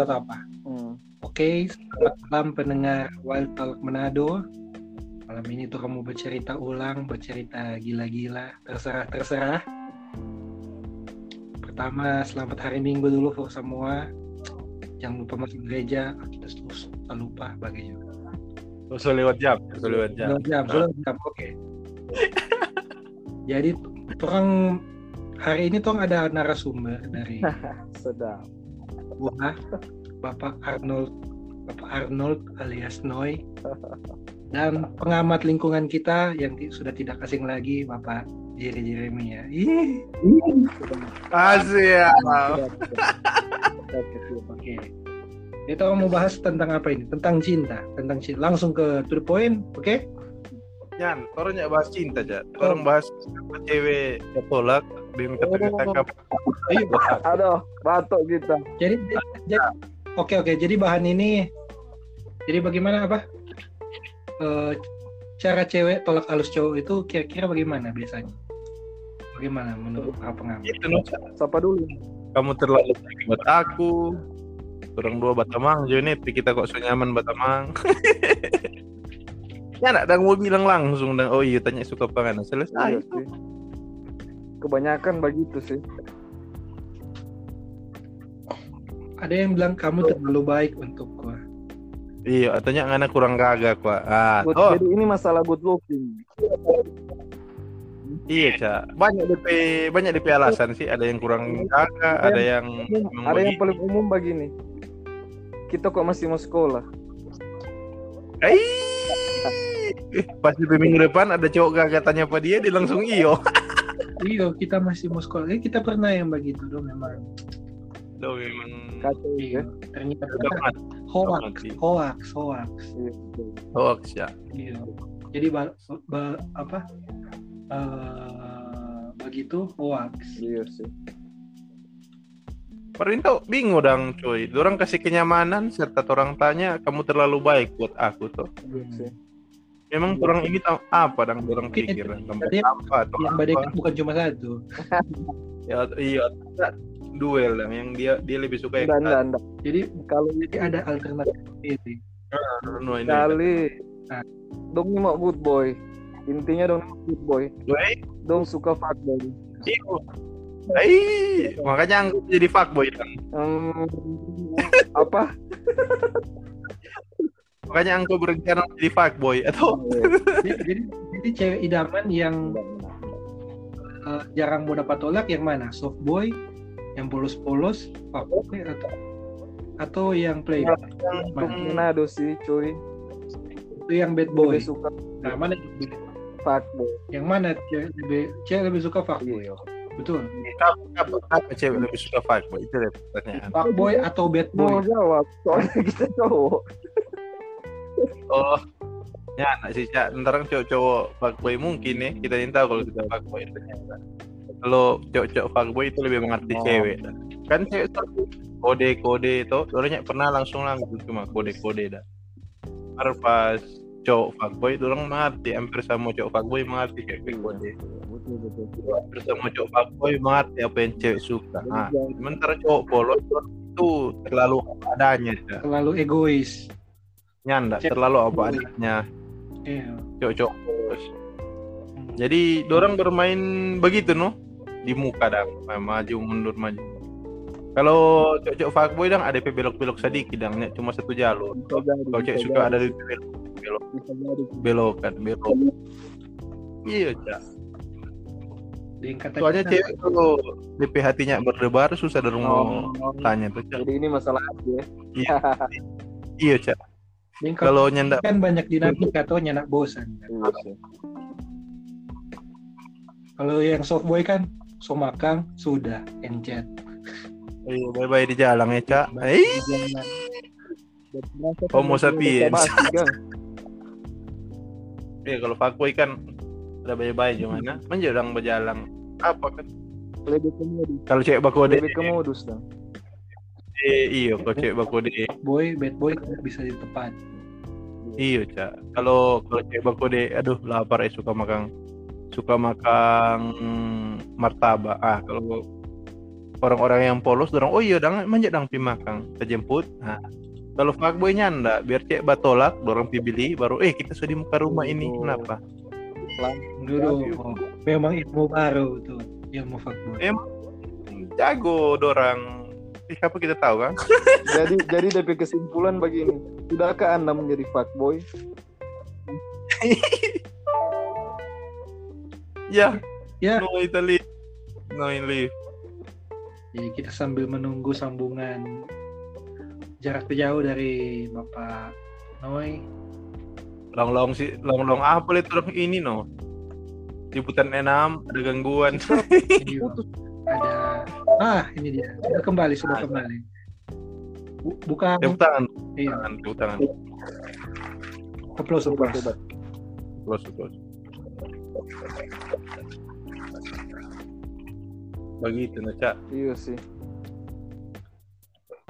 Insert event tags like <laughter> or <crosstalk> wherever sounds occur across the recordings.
atau apa? Hmm. Oke, selamat malam pendengar Wild Talk Manado. Malam ini tuh kamu bercerita ulang, bercerita gila-gila, terserah-terserah. Pertama, selamat hari Minggu dulu for semua. Jangan lupa masuk gereja. Kita terus tak lupa bagi juga. Usah lewat jam, usah lewat jam. Belum jam, belum jam. Oke. Jadi orang hari ini tuh ada narasumber dari <laughs> Sedap. Gua Bapak Arnold Bapak Arnold alias Noy dan pengamat lingkungan kita yang sudah tidak asing lagi Bapak Jerry Jeremy ya. Ih, Asik ya. Oke. Kita mau bahas tentang apa ini? Tentang cinta, tentang cinta. Langsung ke to the point, oke? Yan, orang nyak bahas cinta aja. Orang bahas apa cewek ketolak kata-kata Ayo. Aduh, batuk kita. Jadi, jadi oke oke. Jadi bahan ini, jadi bagaimana apa? Eh, cara cewek tolak halus cowok itu kira-kira bagaimana biasanya? Bagaimana menurut para pengamat? Itu no, Siapa dulu? kamu terlalu baik buat aku. Orang dua Batamang, jadi ini kita kok so nyaman Batamang. ya nak dan mau bilang langsung dan oh iya tanya suka apa kan selesai. Iya. Kebanyakan begitu sih. Ada yang bilang kamu terlalu baik untuk gua. Iya, tanya ngana kurang gagak kok. Ah, Good- oh Jadi ini masalah good looking. iya cak. Banyak DP banyak DP alasan sih. Ada yang kurang gagak, ada yang Ada yang paling umum begini. Kita kok masih mau sekolah. Eh, pas di minggu depan ada cowok gagak tanya apa dia, dia langsung iyo. <laughs> Iya, kita masih mau sekolah. Eh, kita pernah yang begitu dong memang. Loh, memang Kacau Iya, ya. ternyata hoax, hoax, hoax. Iya, hoax ya. Iya. Jadi ba- ba- apa? eh, begitu hoax. Iya sih. Perintah bingung dong cuy. Orang kasih kenyamanan serta orang tanya kamu terlalu baik buat aku tuh. Iya sih. Memang orang ini tahu apa dong orang Mungkin pikir tempat apa atau Yang badai bukan cuma satu. <laughs> Ya, iya, duel dong yang dia dia lebih suka yang Enggak, enggak, enggak. Jadi Kalau jadi ada alternatif ini. no, ini. kali Nah. dong ini mau good boy. Intinya dong good boy. Woi, Dong suka fuckboy. iyo. Ai, makanya aku jadi fuckboy dong. Hmm, apa? <laughs> Makanya aku berencana jadi fuckboy atau Jadi, jadi, jadi cewek idaman yang eh, jarang mau dapat tolak yang mana? Soft boy, yang polos-polos, fuckboy atau atau yang play Untuk Manado sih, cuy. itu yang bad boy. Lebih suka Nah, mana yang lebih- fuckboy. yang mana cewek lebih cewek lebih suka fuckboy? Betul. apa, apa, cewek lebih suka fuckboy? Itu deh pertanyaan. Fuckboy atau bad Mau boy? jawab, soalnya kita cowok. Oh, ya nak sih cak. Ntar kan cowok-cowok fuckboy mungkin ya. Kita tahu kalau kita fuckboy ternyata. Kalau cowok-cowok fuckboy itu lebih mengerti Oh. cewek. Kan cewek kode-kode itu orangnya pernah langsung langsung cuma kode-kode dah. Baru pas cowok fuckboy itu orang mengerti hampir sama cowok fuckboy mengerti kayak kayak kode. Betul, betul. Hampir sama cowok fuckboy mengerti apa yang cewek suka. Nah, sementara cowok polos itu terlalu adanya. Terlalu egois. Nyanda Cewek- terlalu apa adanya. Iya. cocok terus. Jadi dorang bermain begitu no di muka dang maju mundur maju. Kalau cocok fuckboy dang ada belok-belok sedikit dang nya cuma satu jalur. Kalau bisa suka ada di belok belok belokan belok. Iya cak. Soalnya cewek kalau DP hatinya berdebar susah dorong mau Oh, tanya tuh cak. Jadi ini masalah hati ya. Iya cak. Kalau nyanda kan banyak dinamika atau nyenak bosan. Sih. Kalau yang soft boy kan so makang sudah encet. iya bye bye di jalan ya cak. Homo sapiens. Basi, Gang. iya kalau fuckboy kan ada bye-bye gimana? Menjelang berjalan apa kan? Lebih. Kalau cewek bakode Lebih ke modus dong. Eh, iya, kalau cewek bakode boy, bad boy bisa ditepat. Iya cak. Kalau kalau cewek bakode, aduh lapar eh suka makan suka makan martabak. Ah kalau orang-orang yang polos dorong oh iya dang manja dang pi makan kita jemput nah kalau fuckboy nyanda biar cek batolak dorong pi beli baru eh kita sudah di muka rumah ini kenapa? Dulu memang ilmu baru tuh ilmu fuckboy. Eh, jago dorang. Eh apa kita tahu kan jadi jadi DP kesimpulan begini tidakkah anda menjadi fuckboy? <laughs> Ya. Ya. no Italy no in live Jadi kita sambil menunggu sambungan jarak jauh dari Bapak Noi. long long sih long long apa itu orang ini no? Liputan enam ada gangguan. Ini ada. Ah ini dia. Sudah kembali sudah kembali. Bu- bukan. Tepuk tangan iya. Tangan tepuk tangan applause applause. close close begitu nah cak. Iya sih.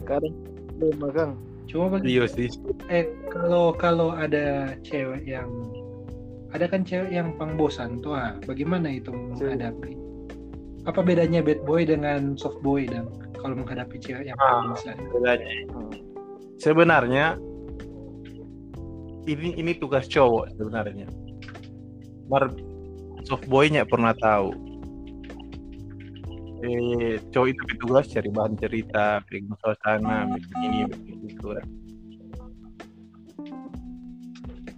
Kadang belum kang Cuma bagi iya sih. Eh kalau kalau ada cewek yang ada kan cewek yang pangbosan tuh ah, bagaimana itu menghadapi? Apa bedanya bad boy dengan soft boy dan kalau menghadapi cewek yang Ah. bedanya Hmm. sebenarnya ini ini tugas cowok sebenarnya. Mar soft boy-nya pernah tahu. Eh cowok itu bertugas cari bahan cerita bikin suasana bikin ini bikin itu. Kan.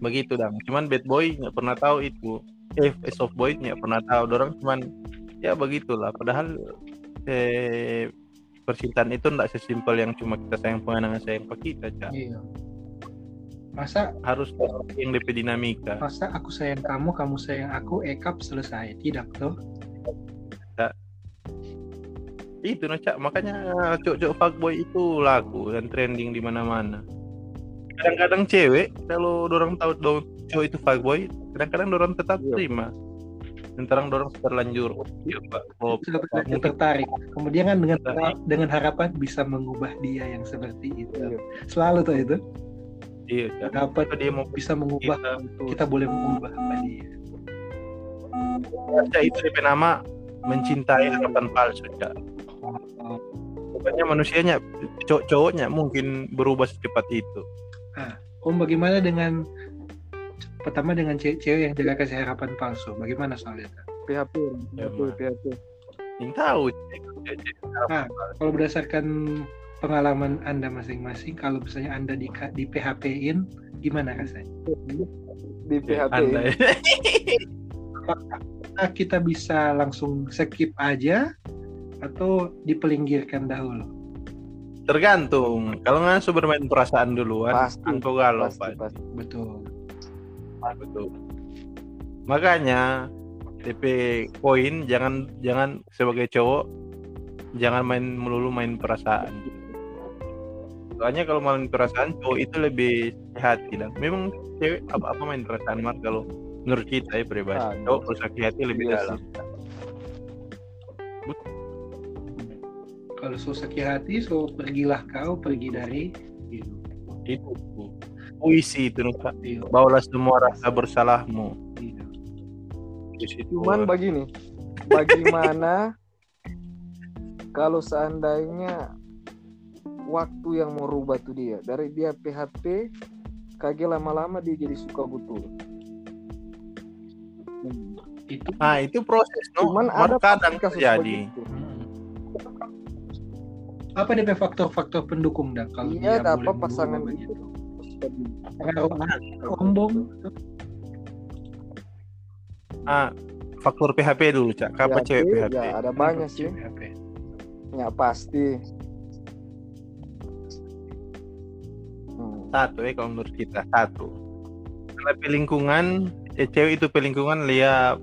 begitu dong cuman bad boy nggak pernah tahu itu. Eh eh, soft boy nggak pernah tahu. Orang cuman ya begitulah. Padahal eh percintaan itu enggak sesimpel yang cuma kita sayang pandangan sayang ke kita Cak. Iya. Masa harus yang DP dinamika masa aku sayang kamu, kamu sayang aku, ekap selesai. Tidak tuh. itu no cak makanya cowok-cowok fuckboy itu laku dan trending di mana-mana kadang-kadang cewek kalau dorong tahu cowok itu fuckboy kadang-kadang dorong tetap Iya. terima dan terang dorong terlanjur iya pak oh, Sudah Pak, mungkin tertarik. Kemudian kan dengan Tertarik. dengan harapan bisa mengubah dia yang seperti itu. Iya. Selalu tuh itu. iya cak Dapat Kalau dia mau bisa mengubah kita, kita boleh mengubah apa dia. Cak, itu DP nama mencintai harapan palsu cak Oh, pokoknya manusianya cowok-cowoknya mungkin berubah secepat itu Om bagaimana dengan pertama dengan cewek-cewek yang jaga kasih harapan palsu? Bagaimana soal itu? PHP Ya, PHP. PHP yang tahu palsu. Kalau berdasarkan pengalaman Anda masing-masing, kalau misalnya Anda di, di PHP-in, gimana rasanya? di PHP Anda Apakah kita bisa langsung skip aja atau dipelinggirkan dahulu? tergantung kalau nggak bermain perasaan duluan Pasti, galau pasti, Pak. pasti. Betul. Betul. Makanya DP poin jangan jangan sebagai cowok jangan main melulu main perasaan. Soalnya kalau main perasaan cowok itu lebih sehat tidak memang cewek apa apa main perasaan mar kalau menurut kita ya pribadi. Ah, cowok kalau sakit hati lebih Iya dalam. Kalau sakit hati, so pergilah kau pergi dari hidup. itu puisi itu Nusa. Iya. bawalah semua rasa bersalahmu Iya. Cuman begini, bagaimana <laughs> kalau seandainya waktu yang merubah tuh dia dari dia PHP kagak lama-lama dia jadi suka betul. Hmm. Itu nah itu proses no Cuman Mar ada kadang kasus terjadi begitu. Hmm. apa DP faktor-faktor pendukung dah kalau Iya, dia boleh pasangan itu? begitu? Pengaruh ombong. Ah, faktor PHP dulu, Cak. Kapan PHP, cewek PHP? Ya, ada banyak sih. PHP. Ya pasti. Hmm. Satu ya kalau menurut kita, satu. Karena pelingkungan, eh, cewek itu pelingkungan lihat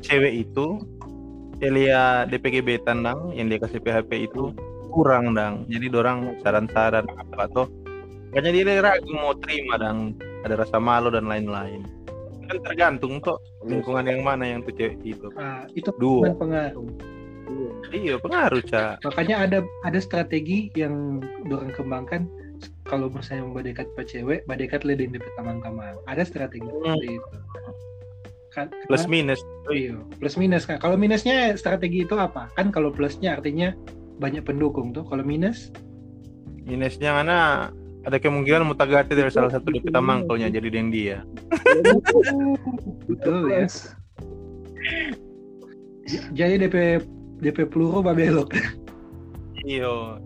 cewek itu eh, lihat DPG betan dang yang dia kasih PHP itu kurang dang. Jadi dorang saran-saran apa tuh. Makanya dia ragu mau terima dang. Ada rasa malu dan lain-lain. Kan tergantung tuh lingkungan yang mana yang tuh cewek itu. Ah, itu Dua. kan pengaruh. Iya. Iya pengaruh, Cak. Makanya ada ada strategi yang dorang kembangkan kalau misalnya mau dekat ke cewek, badekat ledin di tamang-tamang. Ada strategi Hmm. seperti itu. Kan, Plus minus. iya, plus minus kan. Kalau minusnya strategi itu apa? Kan kalau plusnya artinya banyak pendukung tuh. Kalau minus, minusnya mana ada kemungkinan Mutagate dari salah satu DP mangkolnya jadi yang dia. betul ya. J- Jadi DP DP peluru babelok. Iyo.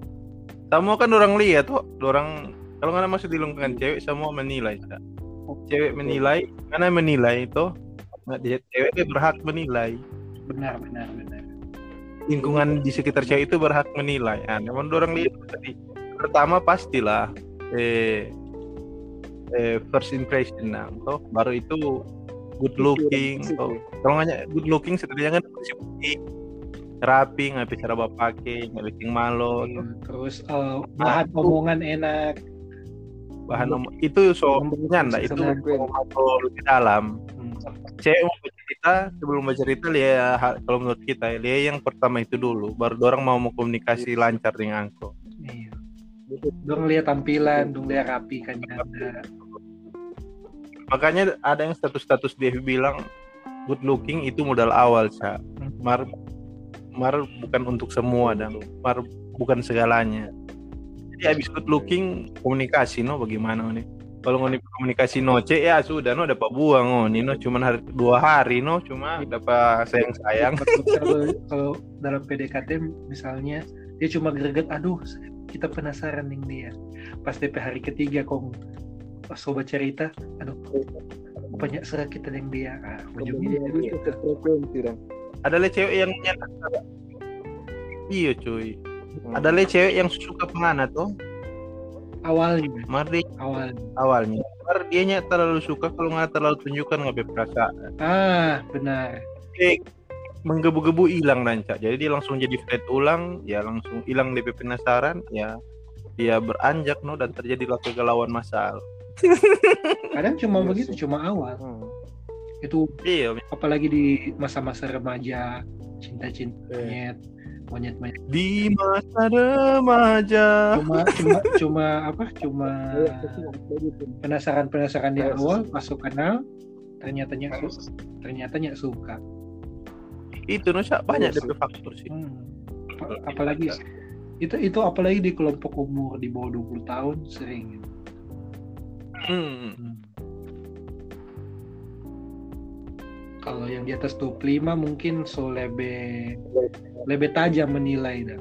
Semua kan orang lihat tuh, orang kalau nggak masuk di lingkungan cewek semua menilai. Cak. Cewek menilai, karena menilai itu nggak dia cewek dia berhak menilai. Benar, benar, benar. Lingkungan di sekitar cewek itu berhak menilai. Nah, namun orang lihat tadi pertama pastilah eh, eh first impression nah, toh baru itu good looking toh. Kalau nggak good looking setidaknya kan putih rapi nggak bisa raba pakai nggak bikin Iya, Terus eh, bahan omongan enak. bahan om- itu so itu Sama gue. ngobrol lebih dalam Hmm. cewek mau bercerita sebelum bercerita dia ha- kalau menurut kita dia yang pertama itu dulu baru orang mau komunikasi lancar dengan Iya. Dong lihat tampilan, dong lihat rapi kan ada. makanya ada yang status-status dia bilang good looking itu modal awal sa. Mar mar bukan untuk semua dan mar bukan segalanya. Jadi habis good looking komunikasi no? Bagaimana nih kalau ngoni komunikasi noce ya sudah no? Dapat buang oh no? Cuman hari dua hari no? Cuma dapat sayang sayang kalau kalau dalam PDKT misalnya dia cuma greget aduh kita penasaran nih dia pas DP hari ketiga kong pas coba cerita aduh banyak serak kita yang dia ah, ujungnya ada le cewek yang iya cuy. Ada le cewek yang suka pengana tuh awalnya. Mar dia awalnya. Awalnya. Mar dia nya terlalu suka kalau nggak terlalu tunjukkan nggak berperasaan ah benar. Eh, menggebu-gebu hilang nanca jadi dia langsung jadi flat ulang ya langsung hilang DP penasaran ya dia beranjak no dan terjadilah kegalauan masal <laughs> kadang cuma Iya begitu cuma awal. Hmm. itu iya apalagi di masa-masa remaja cinta-cinta monyet monyet monyet di masa remaja. Cuma cuma <laughs> cuma apa cuma penasaran penasaran di awal masuk kenal ternyata nyak su- ternyata nyak suka itu no Syak. banyak Iya, DP faktor sih Hmm. Apa- apalagi itu itu apalagi di kelompok umur di bawah 20 tahun sering Hmm. kalau yang di atas 25 mungkin so lebih lebih tajam menilai dah.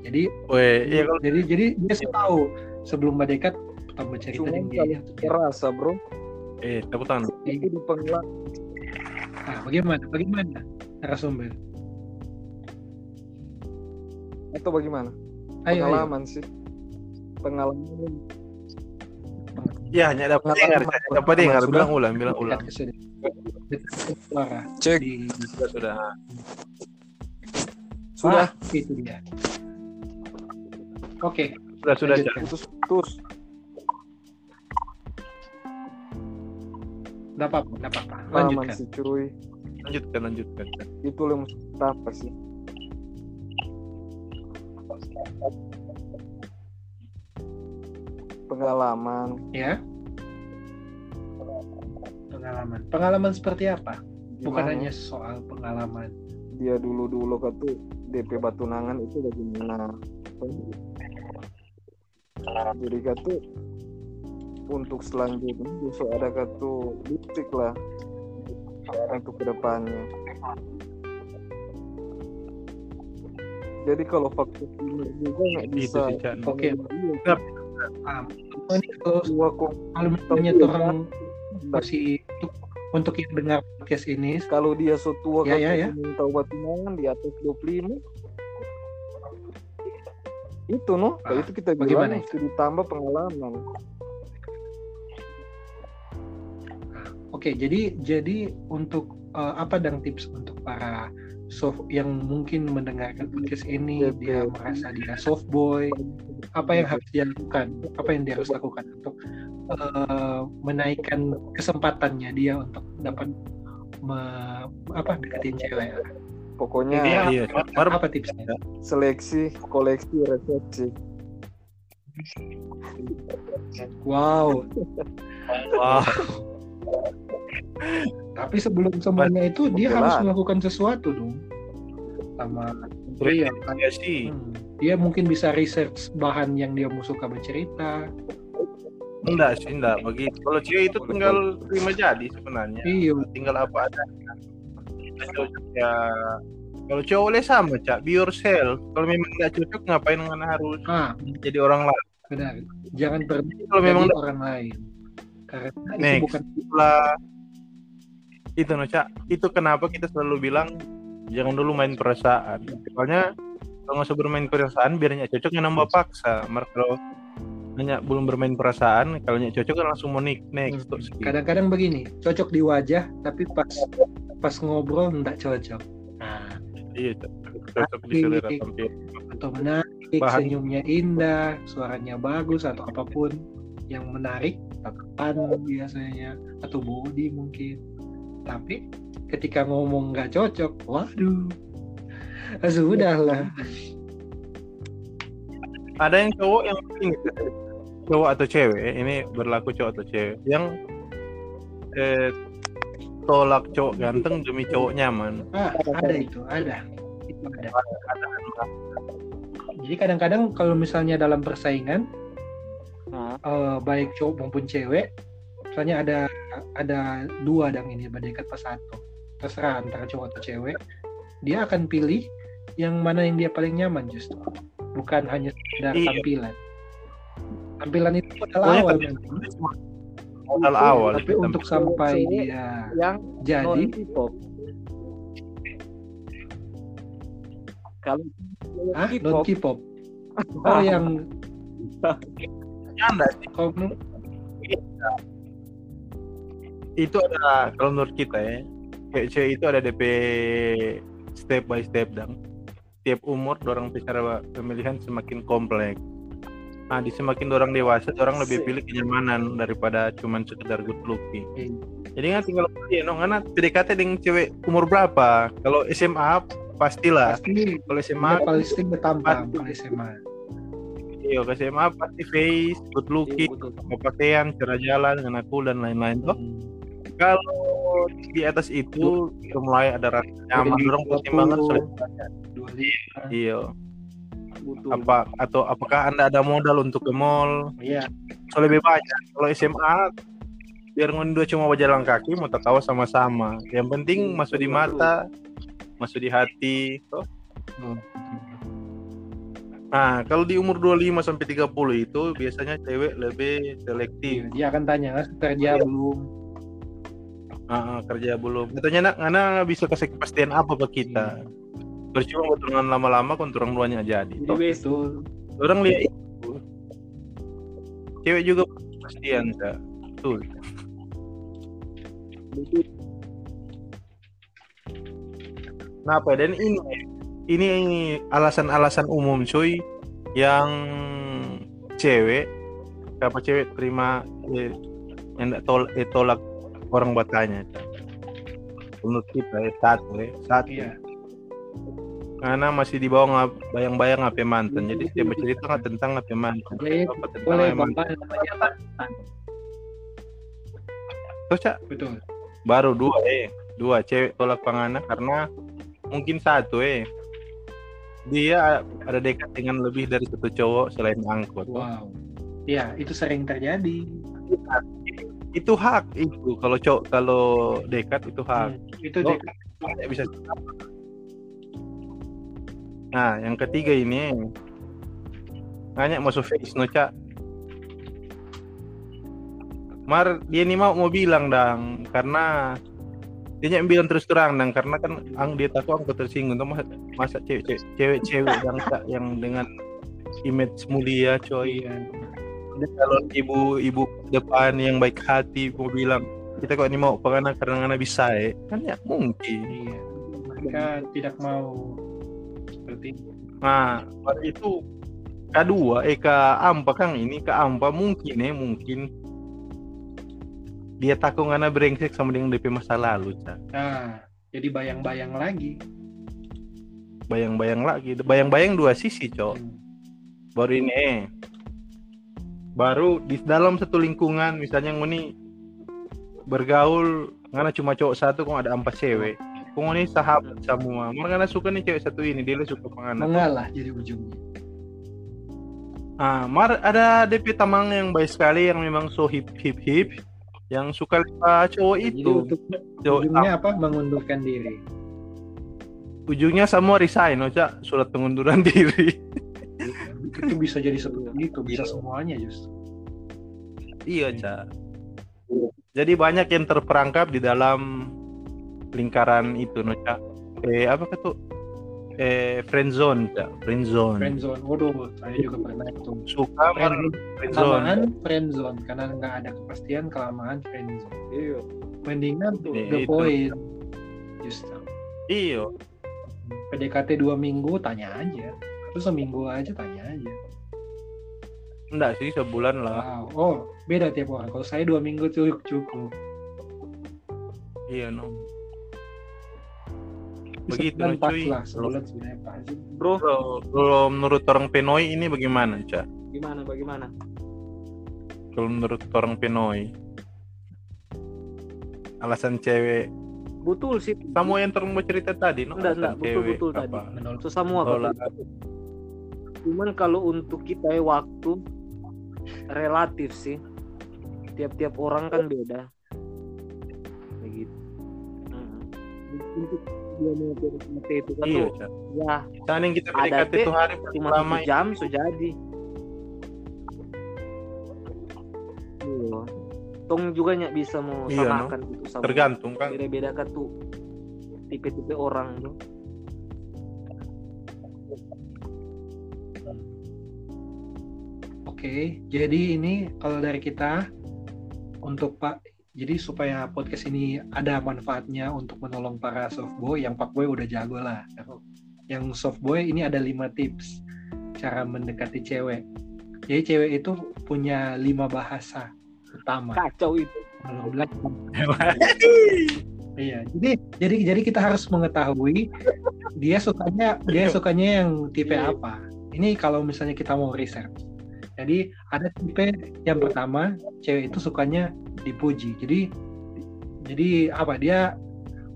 jadi Weh, iya kalau jadi jadi dia sih tahu sebelum berdekat tambah cerita Cuma dengan dia terasa bro, eh tepuk tangan. itu di pengalaman Ah, bagaimana bagaimana narasumber atau bagaimana? ayo, ayo. Pengalaman sih. Pengalaman Ya, hanya dapat Pengalaman dengar, pertama dapat dengar, sudah. bilang ulang, bilang ulang. Suara Cek. di Sudah, sudah. sudah Ah, itu dia oke Sudah, sudah. Cak. putus putus. nggak apa-apa nggak apa-apa Pengalaman lanjutkan sih cuy. Lanjutkan, lanjutkan. Itu yang apa sih? Pengalaman. Ya. Pengalaman. Pengalaman seperti apa? Bukan Gimana? hanya soal pengalaman. Dia dulu-dulu kan tuh DP Batunangan itu bagaimana jadi kan tuh untuk selanjutnya besok ada tuh lipstick lah untuk ke depannya jadi kalau faktor ini juga nggak Itu bisa. Oke. Ini kalau dua kalau misalnya orang masih untuk, untuk yang dengar podcast ini kalau dia so tua Ya, kan ya, ya. minta obat tunangan di atas 25 itu no Ah, itu kita bagaimana bilang mesti ditambah pengalaman Oke, jadi jadi untuk eh, apa dang tips untuk para soft yang mungkin mendengarkan podcast ini Oke. dia merasa dia soft boy, apa yang harus dia lakukan? Apa yang dia harus lakukan untuk eh, menaikkan kesempatannya dia untuk dapat me- apa deketin cewek? pokoknya Iya. Iya, Cak. Baru Apa tipsnya? seleksi koleksi resepsi Wow. wah, Tapi sebelum semuanya itu dia Oke harus lah. melakukan sesuatu dong. Sama pria kan. ya sih. Hmm. dia mungkin bisa research bahan yang dia mau suka bercerita. Enggak sih enggak. Begitu kalau cewek itu tinggal terima jadi sebenarnya. Iya. Tinggal apa ada ya kalau cowok boleh sama cak. Be yourself. Kalau memang nggak cocok ngapain mana harus ah. jadi orang lain? Benar. Jangan pergi kalau memang orang lain karena itu Next. bukan lah itu cak itu kenapa kita selalu bilang jangan dulu main perasaan. Soalnya kalau nggak bermain perasaan biar cocok ya nambah paksa. Mar kalau hanya belum bermain perasaan kalau nggak cocok kan langsung mau next tuh skip. kadang-kadang begini cocok di wajah tapi pas pas ngobrol nggak cocok. Nah iya cocok di selera tampil atau menarik Bahan. senyumnya indah suaranya bagus atau apa pun yang menarik tatapan biasanya atau body mungkin. Tapi ketika ngomong nggak cocok waduh. Ah, sudah lah ada yang cowok yang cowok atau cewek ini berlaku cowok atau cewek yang eh, tolak cowok ganteng demi cowok nyaman. Ah, ada itu ada. Itu ada. Jadi kadang-kadang kalau misalnya dalam persaingan Nah, eh, baik cowok maupun cewek misalnya ada ada dua dan ini berdekat pas satu. Terserah antara cowok atau cewek. Dia akan pilih yang mana yang dia paling nyaman justru. Bukan hanya sekedar Iya. tampilan. Tampilan itu modal Pokoknya awal. tapi- memang. modal awal tapi itu untuk sampai dia yang jadi non K-pop. Kalau ah K-pop, non K-pop <laughs> oh yang <laughs> Anda sih, kalau itu ada kalau menurut kita ya kayak cewek itu ada DP step by step dan tiap umur orang bicara pemilihan semakin kompleks nah di semakin orang dewasa orang lebih pilih kenyamanan daripada cuman sekedar good looking. Iya. jadi kan tinggal pilih no karena PDKT dengan cewek umur berapa? Kalau SMA pastilah. Pasti. Kalau SMA dia paling sering bertampang kalau SMA iya ke SMA pasti face good looking mau pakaian cara jalan dengan aku dan lain-lain toh. Kalau di atas itu udah mulai ada rasa nyaman. Jadi orang 20. pertimbangan selanjutnya dua lima iya. Butuh. apa atau apakah anda ada modal untuk ke mall? Iya. So lebih banyak. Kalau SMA biar ngunduh cuma berjalan kaki mau tahu sama-sama. Yang penting masuk di mata masuk di hati toh. Oh. Nah kalau di umur 25 sampai 30 itu biasanya cewek lebih selektif Iya, dia akan tanya "Ah, kerja belum Ah, kerja belum. Katanya nak, ngana bisa kasih kepastian apa ke kita. Percuma berturungan lama-lama konturang duanya jadi. Jadi Toh, betul. orang lihat itu. Cewek juga kepastian, Kak. Betul. Kenapa? Dan ini ini alasan-alasan umum cuy yang cewek apa cewek terima eh, yang tidak tol, eh, tolak orang bertanya menurut kita ya satu ya satu. Iya. karena masih di bawah ngap- bayang-bayang apa mantan. Jadi dia bercerita nggak tentang apa mantan. Boleh, apa tentang boleh bapak mantan. terus Cak, betul. Baru dua eh. Dua cewek tolak pangana karena mungkin satu eh dia ada dekat dengan lebih dari satu cowok selain angkot. Wow. Iya, itu sering terjadi. itu hak itu. Kalau cowok kalau dekat itu hak. Hmm, Itu. Tidak bisa nah yang ketiga ini. Nanya masuk face no cak. Mar dia ini mau mau bilang dang. Karena dia nyak bilang terus terang dang karena kan ang dia takut angkot tersinggung tuh masa, masa cewek cewek cewek cewek yang yang dengan image mulia coy. Dia kalau ibu ibu depan yang baik hati mau bilang kita kok ini mau pengen karena nggak bisa ya kan ya mungkin Iya. Mereka tidak mau seperti itu. nah itu kedua eh ke ampa kang ini ke ampa mungkin ya mungkin dia takut karena brengsek sama dengan DP masa lalu Cak. Nah, jadi bayang-bayang lagi. bayang-bayang lagi bayang-bayang dua sisi cok Hmm. baru ini eh baru di dalam satu lingkungan misalnya nguni bergaul karena cuma cowok satu kok ada empat cewek kok ini sahabat semua karena suka nih cewek satu ini dia suka penganak Mengalah jadi ujungnya. Ah, Mar ada DP tamang yang baik sekali yang memang so hip hip hip yang suka lihat cowok Jadi itu. untuk Cowok ujungnya apa? Mengundurkan diri. ujungnya semua resign, Oca, surat pengunduran <laughs> diri. itu bisa jadi seperti itu, bisa semuanya justru. iya, Ca. Jadi banyak yang terperangkap di dalam lingkaran itu, no, Ca. Eh, apa itu? Eh, friend zone, Ca. Friend zone. Friendzone, waduh, saya juga pernah itu. Suka mar Friend- friend zone. Kelamaan friendzone karena nggak ada kepastian kelamaan friendzone. Iya. Mendingan tuh Iya, the itu. point. Justru. Iya. PDKT dua minggu tanya aja. Atau seminggu aja tanya aja. Enggak sih sebulan lah. Wow. Oh, beda tiap orang. Kalau saya dua minggu cukup cukup. Iya, no. Begitu, Sebulan pas cuy. lah. Sebulan sebenarnya pas. Bro, Kalau, menurut orang Pinoy ini bagaimana, Ca? gimana bagaimana? Kalau menurut orang Pinoy alasan cewek Betul sih. sama yang terus mau cerita tadi no Enggak, enggak, betul, cewek betul tadi. apa Menurut semua Cuman kalau untuk kita ya waktu relatif sih. Tiap-tiap orang kan beda. Begitu. Untuk dia mau PDKT itu kan iya tuh, ya yang kita Ada itu hari cuma lama satu jam sudah jadi. Iya. Tong juga nyak bisa mau Iya, no. samakan gitu sama tergantung kan beda-beda kan tuh tipe-tipe orang tuh. Oke, jadi ini kalau dari kita untuk Pak, jadi supaya podcast ini ada manfaatnya untuk menolong para softboy, yang Pak Boy udah jago lah. Yang softboy ini ada lima tips cara mendekati cewek. Jadi cewek itu punya lima bahasa utama. Kacau itu. Iya, jadi jadi jadi kita harus mengetahui dia sukanya dia sukanya yang tipe Iya. apa. Ini kalau misalnya kita mau research. Jadi ada tipe yang pertama cewek itu sukanya dipuji. Jadi jadi apa dia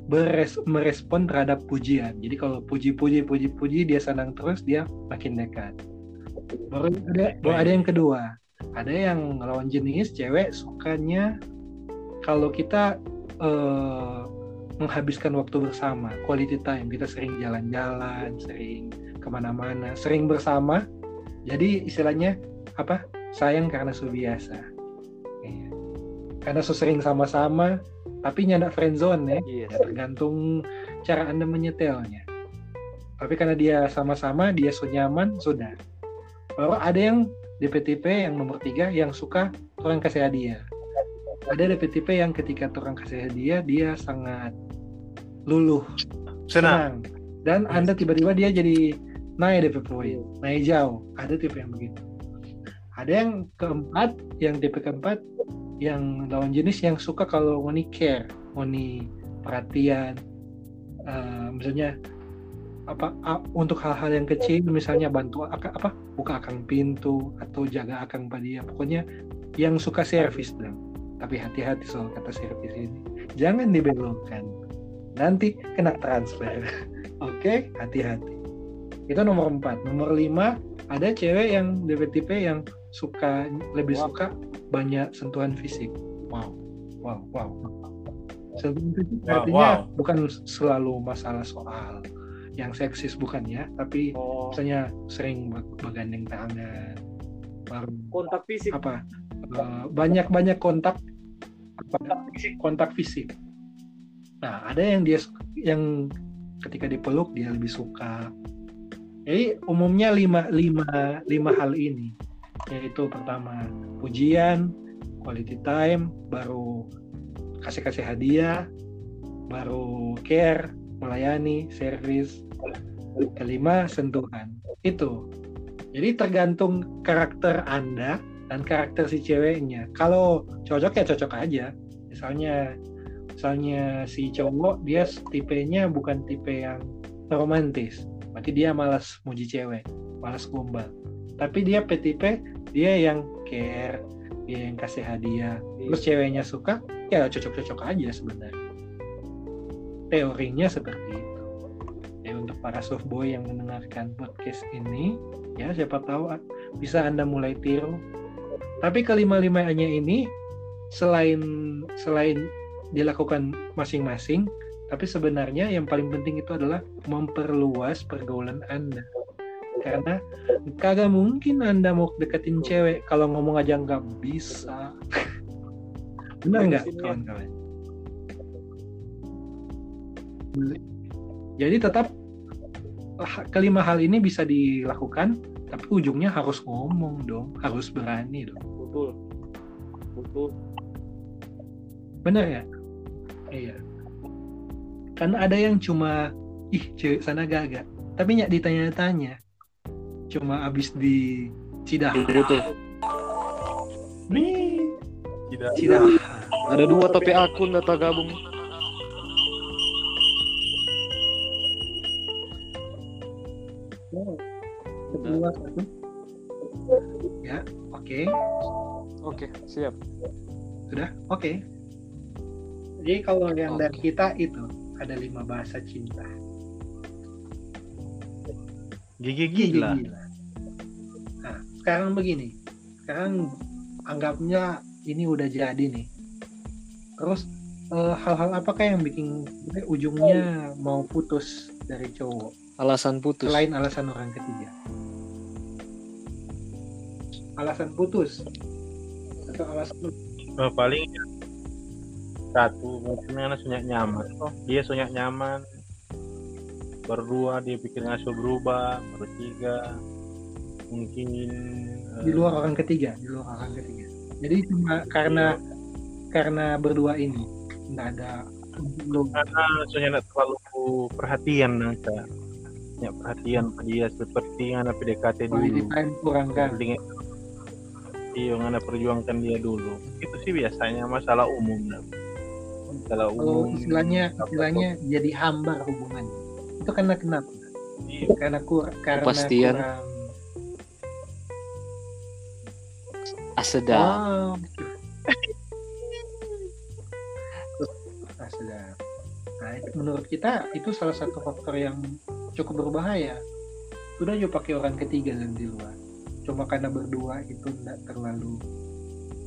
beres, merespon terhadap pujian. Jadi kalau puji-puji puji-puji dia senang terus dia makin dekat. Baru ada baru ada yang kedua. Ada yang lawan jenis cewek sukanya kalau kita eh, menghabiskan waktu bersama, quality time. Kita sering jalan-jalan, sering ke mana-mana, sering bersama. Jadi istilahnya apa? Sayang karena subiasa. Iya. Karena so sering sama-sama, tapi nyandak friendzone ya. Iya. Ya, tergantung cara anda menyetelnya. Tapi karena dia sama-sama, dia so nyaman, sudah. Baru ada yang DPTP yang nomor tiga yang suka orang kasih hadiah. Ada DPTP yang ketika orang kasih hadiah dia sangat luluh, senang senang. Dan anda tiba-tiba dia jadi naik DP poin, naik jauh. Ada tipe yang begitu. Ada yang keempat, yang DP keempat, yang lawan jenis yang suka kalau ngoni care, ngoni perhatian, eh, misalnya apa a- untuk hal-hal yang kecil misalnya bantu apa buka akang pintu atau jaga akang pada dia pokoknya yang suka servis dong tapi hati-hati soal kata servis ini. Jangan dibelokkan. Nanti kena transfer. <laughs> Oke hati-hati. Itu nomor empat. Nomor lima ada cewek yang tipe yang suka lebih Wow. suka banyak sentuhan fisik. Wow. Wow wow. Sentuhan fisik Wow, artinya wow. bukan selalu masalah soal yang seksis bukan ya tapi Oh, misalnya sering bergandeng tangan baru kontak fisik. apa banyak banyak kontak kontak fisik. kontak fisik. Nah ada yang dia yang ketika dipeluk dia lebih suka. Jadi umumnya lima lima lima hal ini yaitu pertama pujian quality time baru kasih kasih hadiah baru care melayani service. Kelima sentuhan. Itu. Jadi tergantung karakter anda dan karakter si ceweknya. Kalau cocok ya cocok aja. Misalnya misalnya si cowok dia tipenya bukan tipe yang romantis. Berarti dia malas muji cewek malas gombal tapi dia tipe dia yang care dia yang kasih hadiah. Terus ceweknya suka ya cocok-cocok aja sebenarnya. Teorinya seperti itu. Ya untuk para softboy yang mendengarkan podcast ini ya siapa tahu bisa anda mulai tiru. Tapi kelima limanya ini selain selain dilakukan masing-masing tapi sebenarnya yang paling penting itu adalah memperluas pergaulan anda karena kagak mungkin anda mau deketin cewek kalau ngomong aja nggak bisa. <laughs> Benar nggak kawan-kawan? Jadi tetap ah, kelima hal ini bisa dilakukan tapi ujungnya harus ngomong dong harus berani dong. Betul. Betul. Benar ya? Iya. Karena ada yang cuma ih cewek sana gagak tapi nyak ditanya-tanya cuma abis di cidah betul nih. Tidak. cidah ada dua tapi akun data gabung. Kedua satu ya oke. Oke siap. Sudah? Oke. Jadi kalau yang dari Oke. kita itu ada lima bahasa cinta. Gigi gila. Nah, sekarang begini. Sekarang anggapnya ini udah jadi nih. Terus eh, hal-hal apakah yang bikin ujungnya mau putus dari cowok? Alasan putus. Selain alasan orang ketiga? Alasan putus. Atau alasan Oh, paling satu mungkin karena sunyak nyaman. Oh dia sunyak nyaman. Berdua dia pikir ngasuh berubah. Bertiga mungkin di eh, luar orang ketiga, di luar orang ketiga. Jadi cuma karena karena berdua ini nggak ada karena sunyak tidak terlalu perhatian nangka ya perhatian ke dia seperti yang ada PDKT dulu time kurang kan. Iya yang ada perjuangkan dia dulu itu sih biasanya masalah umum dah. masalah Kalau umum istilahnya istilahnya jadi hambar hubungan. Itu karena kenapa? Iya. Karena kur karena kurang asedap Wow. Nah, sudah. Nah, itu menurut kita itu salah satu faktor yang cukup berbahaya. Udah yuk pakai orang ketiga dan di luar. Cuma karena berdua itu tidak terlalu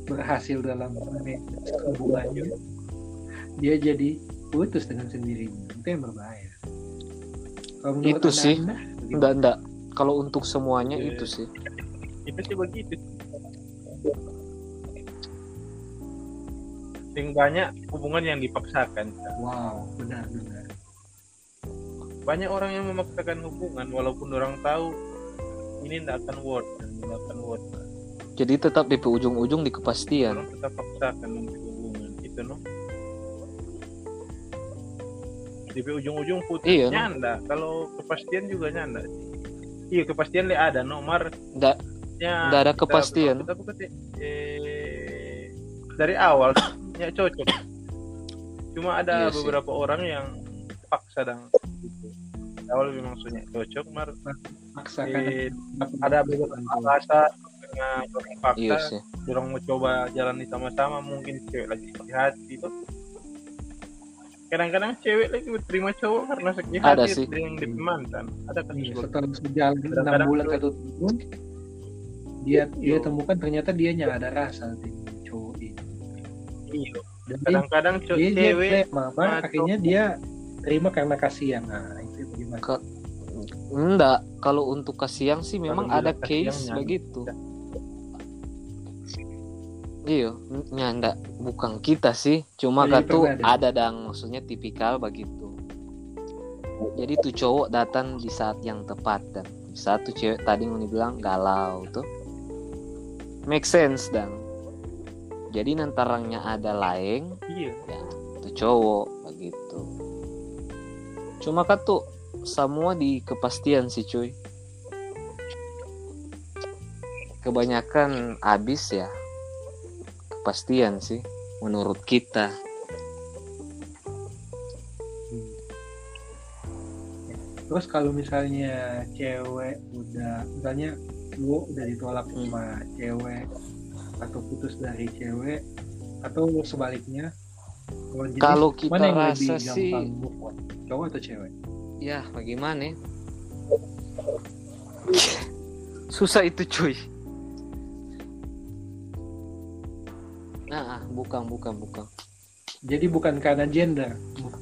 berhasil dalam hubungannya. Dia jadi putus dengan sendirinya. Itu yang berbahaya. Kalau menurut Itu Anda- sih. Anda, enggak enggak kalau untuk semuanya Iya. itu sih itu sih begitu Sing banyak hubungan yang dipaksakan Wow, benar-benar. banyak orang yang memaksakan hubungan walaupun orang tahu ini tidak akan worth tidak akan worth jadi tetap di ujung-ujung di kepastian orang tetap paksakan untuk hubungan itu no di ujung-ujung putus Iya, no. nyanda kalau kepastian juga nyanda iya kepastian le ada no mar enggak ya ada kita- kepastian kita bukan eh, dari awal ya cocok. Cuma ada Iya sih. beberapa orang yang paksa dan gitu. awal memang sunya cocok mar? Maksa karena eh, ada beberapa alasan karena orang paksa. Iya sih. Orang mau coba jalani sama-sama mungkin cewek lagi sakit hati itu kadang-kadang cewek lagi terima cowok karena sakit Ada hati sih. dengan di mantan ada kan? Iya, setelah sejalan enam bulan satu tahun dia dia Iya. temukan ternyata dia nggak ada rasa ini iya. dan dia, kadang-kadang co- dia, dia, cewek dia mama atau- akhirnya dia terima karena kasihan. Nah itu bagaimana Ke- enggak. Kalau untuk kasihan sih memang Kalau ada bilang case ya. begitu. Iya. Nya enggak. Bukan kita sih. Cuma Jadi tuh pernah ada. ada dang. Maksudnya tipikal begitu. Jadi tuh cowok datang di saat yang tepat dan di saat tuh cewek tadi mau dibilang galau tuh. Make sense dan jadi nantarangnya ada lain iya. ya itu cowok begitu. Cuma kan tuh semua di kepastian sih cuy. Kebanyakan habis ya kepastian sih menurut kita. Terus kalau misalnya cewek udah misalnya lu udah ditolak Hmm. sama cewek atau putus dari cewek atau sebaliknya. Kalau kita mana yang rasa lebih sih cowok atau cewek? Ya bagaimana ya? <laughs> susah itu cuy. Nah ah, bukan bukan bukan. Jadi bukan karena gender move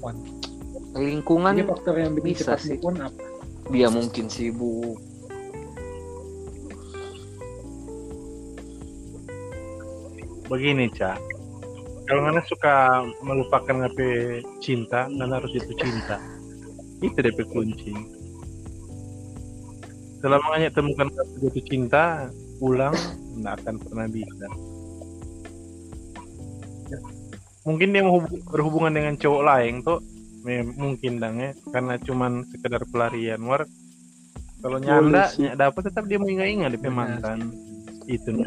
lingkungan ini faktor yang bisa sih. pun apa? Dia mungkin sibuk. Begini cak kalau ngana suka melupakan HP cinta ngana harus itu cinta. Itu DP kunci. Selama ngana temukan kata jatuh cinta ulang nggak akan pernah bisa. Mungkin dia mau hub- berhubungan dengan cowok lain tuh mungkin dang ya. Karena cuman sekedar pelarian war. Kalau nyanda dapat tetap dia mau ingat-ingat DP mantan. itu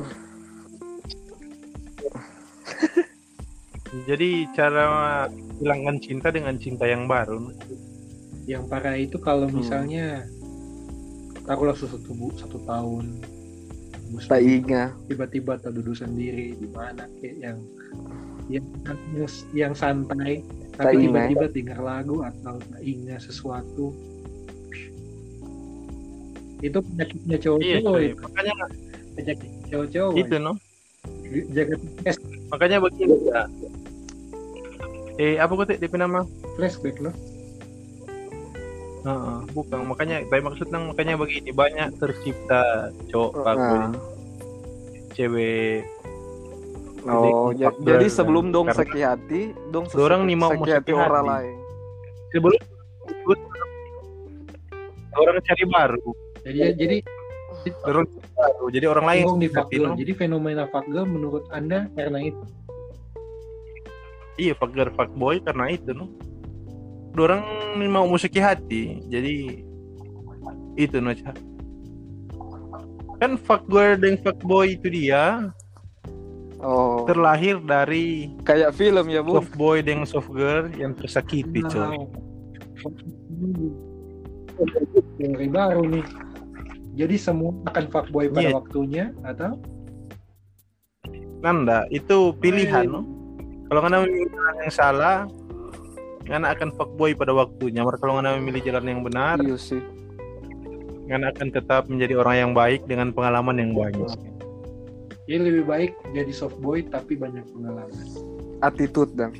Jadi cara hilangkan cinta dengan cinta yang baru. Yang parah itu kalau Hmm. misalnya taruhlah satu bu- satu tahun Tak ingat. tiba-tiba terduduh sendiri di mana kayak yang yang yang santai Tak tapi tiba-tiba dengar lagu atau tak ingat sesuatu itu penyakitnya Iya, cowok-cowok cuy. itu makanya penyakit cowok-cowok itu no. jaga Makanya begini ya. Eh apa kok DP nama? flashback loh Heeh, bukan makanya baik maksud nang makanya begini banyak tercipta cowok Nah. fuckboy, cewek Oh, Jadi, jadi kan. sebelum dong sakit hati, dong Dorang nih mau sakit orang lain. sebelum orang cari baru, jadi jadi orang baru. Jadi orang lain di jadi fenomena fuckgirl menurut anda karena itu Iya, fuckgirl fuckboy karena itu no. Dorang mau musiki hati. Jadi itu no, Cak. Kan fuckgirl dan fuckboy itu dia Oh, terlahir dari kayak film ya, Bu. soft boy dengan soft girl yang tersakiti Nah, coy teori baru nih jadi semua akan fuckboy pada Iya. waktunya atau nanda itu pilihan Main. no kalau ngana memilih jalan yang salah ngana akan fuckboy pada waktunya. Mar kalau ngana memilih jalan yang benar Iya sih. ngana akan tetap menjadi orang yang baik dengan pengalaman yang banyak. Jadi lebih baik jadi soft boy tapi banyak pengalaman. Attitude dan.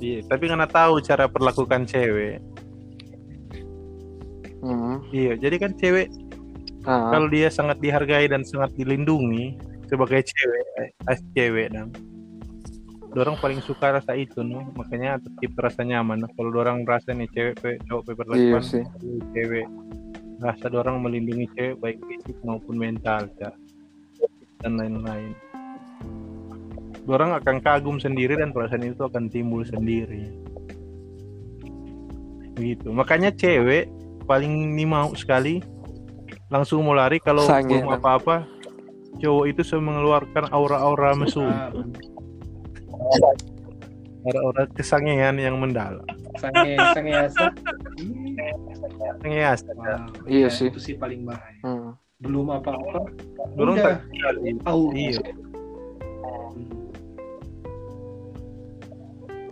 iya tapi ngana tahu cara perlakukan cewek. Hmm. iya jadi kan cewek Ah, kalau dia sangat dihargai dan sangat dilindungi sebagai cewek eh, cewek dan orang paling suka rasa itu no makanya tercipta rasa nyaman kalau orang merasa nih cewek pe- cowok pe iya perlakuan sih. cewek rasa orang melindungi cewek baik fisik maupun mental Cak. dan lain-lain. Orang akan kagum sendiri dan perasaan itu akan timbul sendiri. Begitu makanya cewek paling nih mau sekali langsung mau lari kalau belum apa-apa cowok itu sudah mengeluarkan aura-aura mesum Aura-aura kesangean yang mendalam sange sange asa Sangeas, wow, Iya ya, sih. itu sih paling bahaya Hmm. belum apa-apa Dorong udah tahu Iya.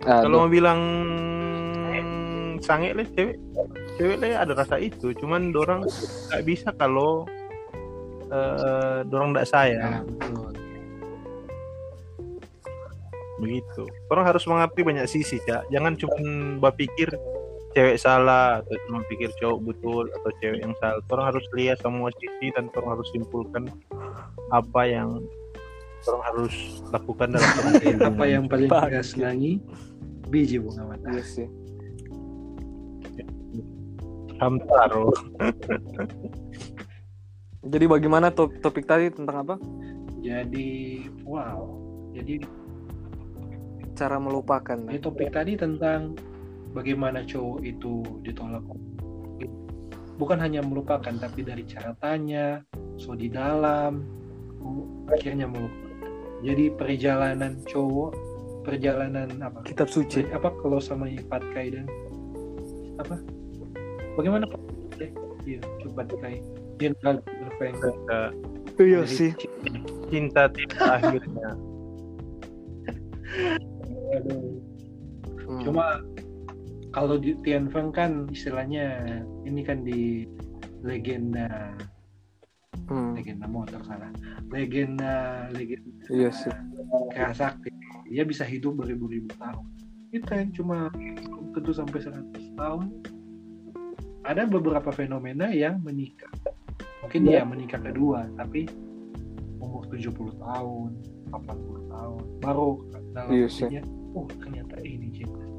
Aduh. Kalau mau bilang sange lah cewek, cewek lah ada rasa itu. Cuman dorang nggak bisa kalau eh dorang nggak ya sayang betul begitu. Orang harus mengerti banyak sisi, cak. Jangan cuma berpikir cewek salah atau cuma pikir cowok betul atau cewek yang salah. Orang harus lihat semua sisi dan orang harus simpulkan apa yang orang harus lakukan dalam <laughs> apa yang paling kita senangi biji bunga mata Iya sih. Hamtaro. Jadi bagaimana to- topik tadi tentang apa? jadi wow jadi Cara melupakan. ini topik tadi tentang bagaimana cowok itu ditolak bukan hanya melupakan tapi dari cara tanya so di dalam akhirnya melupakan jadi perjalanan cowok perjalanan apa Kitab suci. apa kalau sama Pat Kai dan apa bagaimana Pak iya coba Kai Jenderal Iya sih. Cinta tidak akhirnya. <laughs> Aduh. Hmm. Cuma kalau di Tianfeng kan istilahnya ini kan di legenda Hmm. legenda motor sana legenda legenda Iya sih. Kerasakti dia bisa hidup beribu-ribu tahun kita yang cuma tentu sampai 100 tahun ada beberapa fenomena yang menikah mungkin ya menikah kedua tapi umur 70 tahun 80 tahun baru dalam Iya sih. Oh ternyata ini cintanya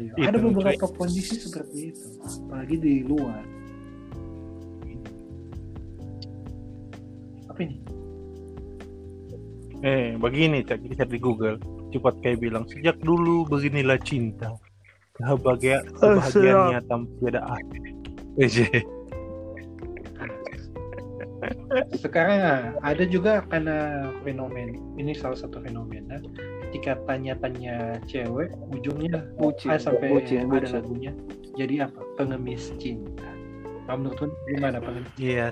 Iya, Itu, ada beberapa kondisi seperti itu apalagi di luar. Apa ini? Eh, begini cak kita di Google. Cepat kayak bilang sejak dulu beginilah cinta. Kebahagia kebahagiaannya tanpa tiada akhir. Sekarang ah, ada juga karena fenomen ini salah satu fenomena ketika tanya-tanya cewek ujungnya Bucin, ah, sampai bucin, ada bucin. lagunya jadi apa pengemis cinta kamu menurut lu gimana pengemis Iya.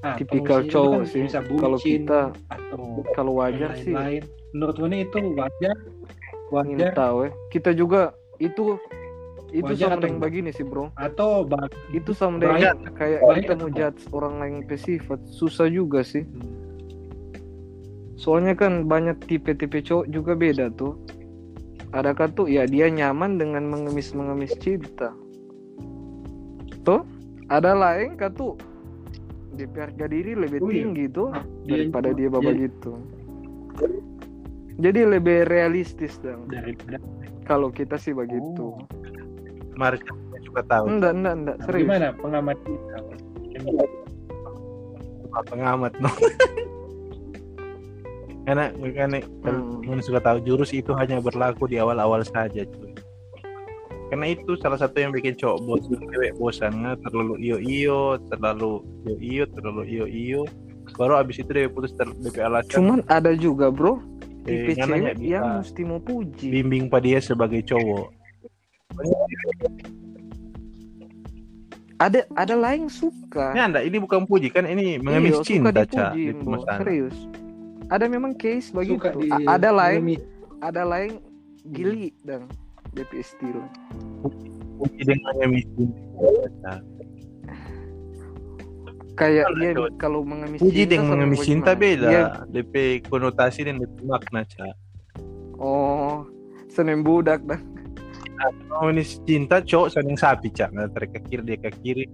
ah, Tipikal pengemis itu cowok kan sih. bisa Kalau bucin kita atau kalau wajar yang sih lain-lain. menurut nih itu wajar ingin wajar tahu ya. Kita juga itu itu sama dengan begini sih bro. atau bag Itu sama dengan kayak kita mau judge orang lain ke sifat susah juga sih. Hmm. Soalnya kan banyak tipe-tipe cowok juga beda tuh. Adakah tuh ya dia nyaman dengan mengemis-mengemis cinta. Tuh, ada lain kan tuh di harga diri lebih Oh iya. tinggi tuh Dia- daripada dia dia- bapak gitu. Jadi lebih realistis dong. daripada Kalau kita sih begitu. Oh. Mari kita juga tahu. Enggak, enggak, enggak, Nah, serius. gimana pengamat kita pengamat no. <laughs> Karena karena Hmm. kalau suka tahu jurus itu hanya berlaku di awal-awal saja cuy. Karena itu salah satu yang bikin cowok bosan, cewek bosan nggak terlalu iyo iyo, terlalu iyo iyo, terlalu iyo iyo. Baru abis itu dia putus ter DP alasan Cuman ada juga, Bro, eh, tipe cewek yang mesti mau puji. bimbing pada dia sebagai cowok. Ada ada lain suka. Ini anda ini bukan puji kan ini mengemis Iya, suka cinta cak dipujiin, itu Bro. masalah. Serius. Ada memang case begitu. suka di A- ada lain, ada lain gili dan DP steel. Puji dengan mengemis cinta. Kayak dia tuh. kalau mengemis Puji cinta dengan mengemis cinta beda. Dia, DP konotasi dan DP makna cak. oh, seneng budak dan Mengemis cinta cowok saling sapi cak. Nggak tarik ke kiri dia ke kiri.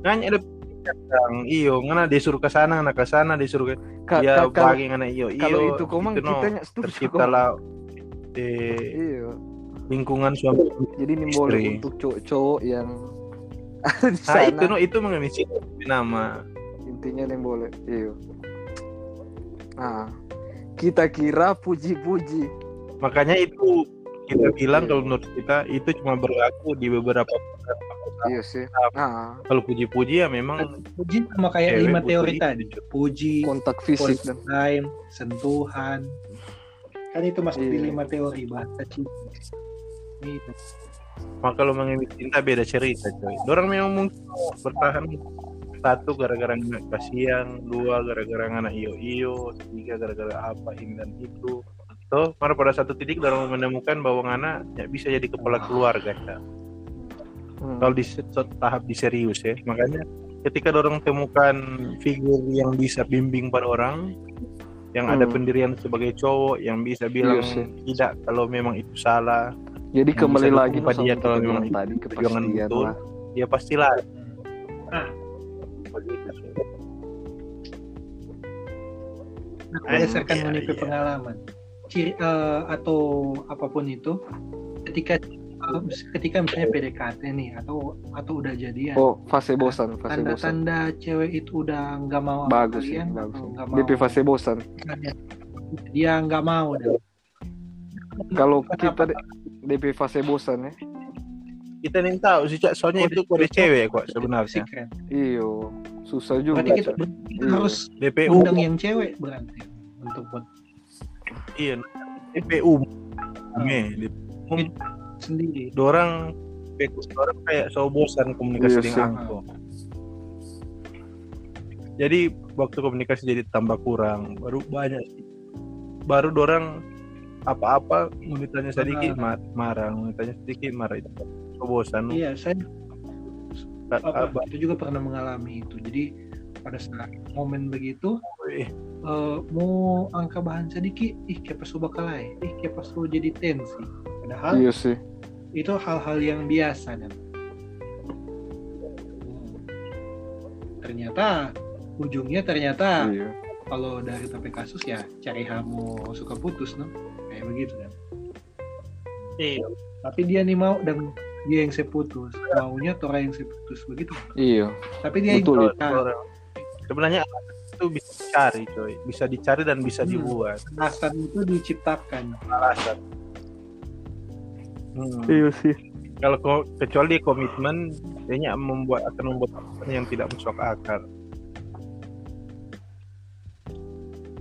Nanya ada yang iyo ngana dia suruh ke sana ngana ke sana dia suruh ke Ka- dia ka- bagi ngana iyo iyo kalau itu komang gitu, no. kita tercipta lah di Iya. lingkungan suami Jadi ini boleh untuk cowok-cowok yang <laughs> nah itu no itu mengemis cinta nama intinya yang boleh iya nah kita kira puji-puji makanya itu kita bilang kalau menurut kita itu cuma berlaku di beberapa iya sih. Nah kalau puji-puji ya memang puji sama kayak lima teori tadi. Puji kontak fisik dan time sentuhan. Kan itu masuk di Iya. lima teori bahasa cinta. Gitu. maka kalau mengemis cinta beda cerita coy. Orang memang mungkin bertahan satu gara-gara nggak kasihan dua gara-gara anak iyo iyo tiga gara-gara apa ini dan itu Tuh, karena pada satu titik orang menemukan bahwa anak ya bisa jadi kepala keluarga Cak. Hmm. kalau di tahap di serius ya makanya ketika orang temukan figur yang bisa bimbing pada orang yang ada Hmm. pendirian sebagai cowok yang bisa bilang Iya sih. tidak kalau memang itu salah jadi kembali lagi pada dia kalau memang itu tadi perjuangan kepastian betul. lah ya pastilah Ah. Nah, Ah, berdasarkan iya, menurut iya. pengalaman ciri eh, atau apa pun itu ketika eh, ketika misalnya PDKT nih atau atau udah jadian oh fase bosan fase bosan. tanda-tanda cewek itu udah nggak mau bagus sih kalian bagus nggak mau DP fase bosan. Dia nggak mau deh. Kalau Kenapa? kita DP fase bosan ya. Kita nih tahu sih cak. Soalnya Kode itu kode cewek kok sebenarnya. iyo susah juga berarti kita, kita harus DPU undang yang cewek berarti untuk buat iya DPU. Nih, DPU. Sendiri. Orang orang kayak so bosan komunikasi Iya dengan aku. Jadi waktu komunikasi jadi tambah kurang. Baru banyak sih. baru dorang apa-apa menitanya sedikit mar- marah. Menitanya sedikit marah. Itu so bosan iya saya A- apa, itu juga pernah mengalami itu. Jadi pada saat momen begitu eh, eh, mau angka bahan sedikit ih kayak pas bakalai ih kayak pas jadi tensi padahal Iya sih. itu hal-hal yang biasa dan ternyata ujungnya ternyata Iya. kalau dari tapi kasus ya cari hamu suka putus no kayak begitu kan Iya. tapi dia nih mau dan dia yang seputus maunya Tora yang seputus begitu Iya. tapi dia Betul, yang Orang- Sebenarnya itu bisa dicari, coy. Bisa dicari dan bisa Hmm. dibuat. alasan itu diciptakan Alasan. Hmm. Iya sih. Kalau ko- kecuali komitmen, kayaknya membuat akan membuat alasan yang tidak masuk akal.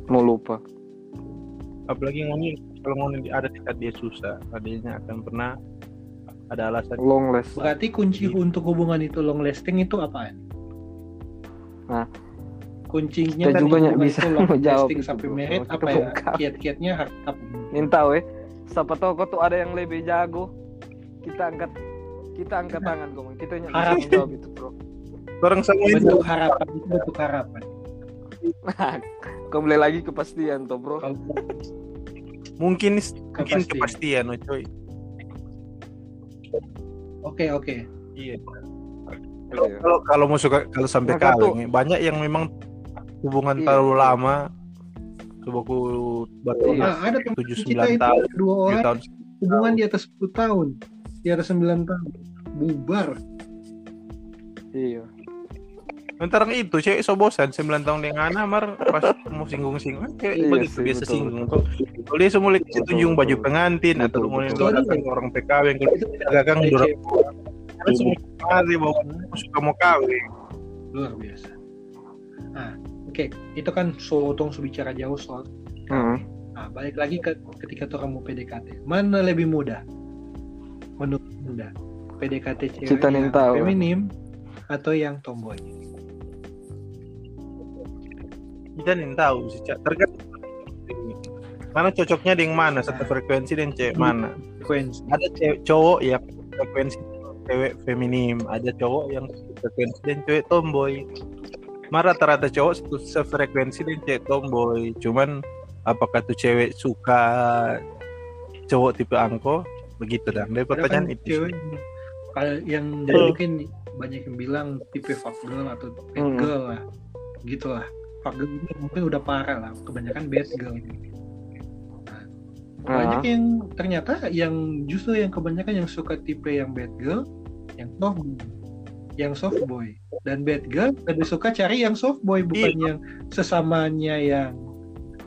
Mau lupa. Apalagi ngoni kalau ngoni ada dekat dia susah, adanya akan pernah ada alasan. Long last. berarti kunci Iya. untuk hubungan itu long lasting itu apaan Nah. Kuncinya Kita dari juga nggak hubungan bisa itu <laughs> menjawab itu, sampai merit apa ya kiat-kiatnya harta Minta weh. Siapa tahu kau tuh ada yang lebih jago. Kita angkat kita angkat tangan kau. Kita Harap. menjawab itu bro. Orang sama itu bentuk harapan itu bentuk harapan <laughs> Kembali lagi kepastian toh bro. mungkin mungkin Kepastian. kepastian, oh, coy. oke oke Iya. Kalau Iya. kalau kalau mau suka kalau sampai tuh- kawin, banyak yang memang hubungan Iya, terlalu lama. Coba ku baru Iya. nah, ada teman tujuh kita sembilan itu tahun, dua orang tahun. hubungan di atas 10 tahun di atas 9 tahun bubar Iya. Ntar itu cewek so bosan 9 tahun dengan anak mar pas mau singgung-singgung cewek Iya begitu sih, biasa betul, singgung betul. kalau dia semua lihat tunjung baju betul. pengantin atau Betul, mau betul. doakan orang PKW yang kalau itu dagang dorong semua hari mau suka mau kawin luar biasa nah oke itu kan sotong bicara jauh soal Hmm. nah balik lagi ke ketika orang mau PDKT mana lebih mudah menurut anda PDKT cewek Kita yang tahu. feminim atau yang tomboy? Kita nih tahu sih tergantung. Mana cocoknya dengan mana? Satu frekuensi dan cewek mana? Frekuensi. Ada cewek cowok yang frekuensi cewek feminim. Ada cowok yang frekuensi dan cewek tomboy Mara rata-rata cowok satu sefrekuensi dan cewek tomboy. Cuman apakah tuh cewek suka cowok tipe angko? Begitu dan dari Padahal pertanyaan kan itu cewek kalau yang mungkin banyak yang bilang tipe fuck girl atau bad Hmm. girl lah. Gitulah fuck girl itu mungkin udah parah lah. Kebanyakan bad girl Nah, banyak yang ternyata yang justru yang kebanyakan yang suka tipe yang bad girl yang soft yang soft boy. Dan bad girl lebih suka cari yang soft boy bukan Iya. yang sesamanya yang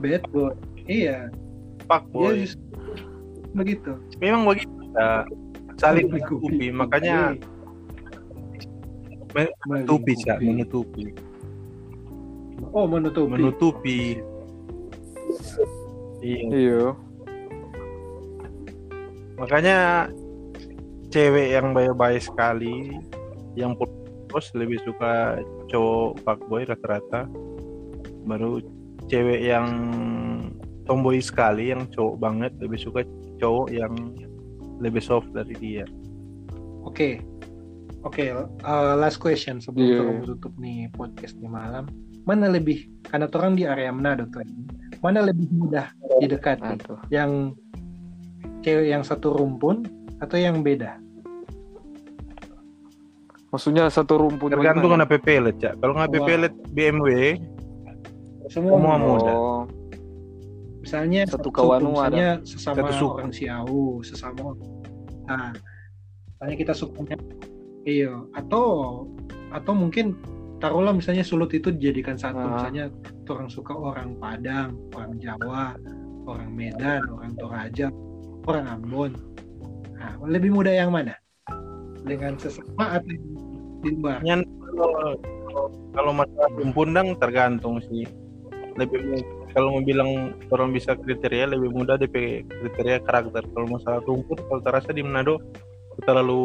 bad boy. Iya. Fuck dia boy. justru begitu. Memang begitu ya. saling menutupi. makanya menutupi cak menutupi. Oh menutupi. Menutupi. Iya. Iya. makanya cewek yang baik-baik sekali yang putus lebih suka cowok fuckboy rata-rata baru cewek yang tomboy sekali yang cowok banget lebih suka cowok yang lebih soft dari dia Oke, oke. uh, last question sebelum yeah. tutup nih podcast di malam. Mana lebih karena orang di area Manado tuh, mana lebih mudah didekati? Aduh. Yang cewek yang satu rumpun atau yang beda? Maksudnya satu rumput tergantung bagaimana? nggak pelet cak kalau nggak pelet BMW Semua Semua muda. Oh, Misalnya Satu suku, kawan ada. misalnya sesama Satu suku. orang Siau, sesama. Nah, misalnya kita sukunya, iya. Atau atau mungkin taruhlah misalnya sulut itu dijadikan satu, Ah. misalnya orang suka orang Padang, orang Jawa, orang Medan, orang Toraja, orang Ambon. Nah, lebih mudah yang mana? Dengan sesama atau di luar? Nyan, kalau, kalau masalah rumpundang tergantung sih lebih kalau mau bilang orang bisa kriteria lebih mudah DP kriteria karakter kalau masalah rumput kalau terasa di Manado terlalu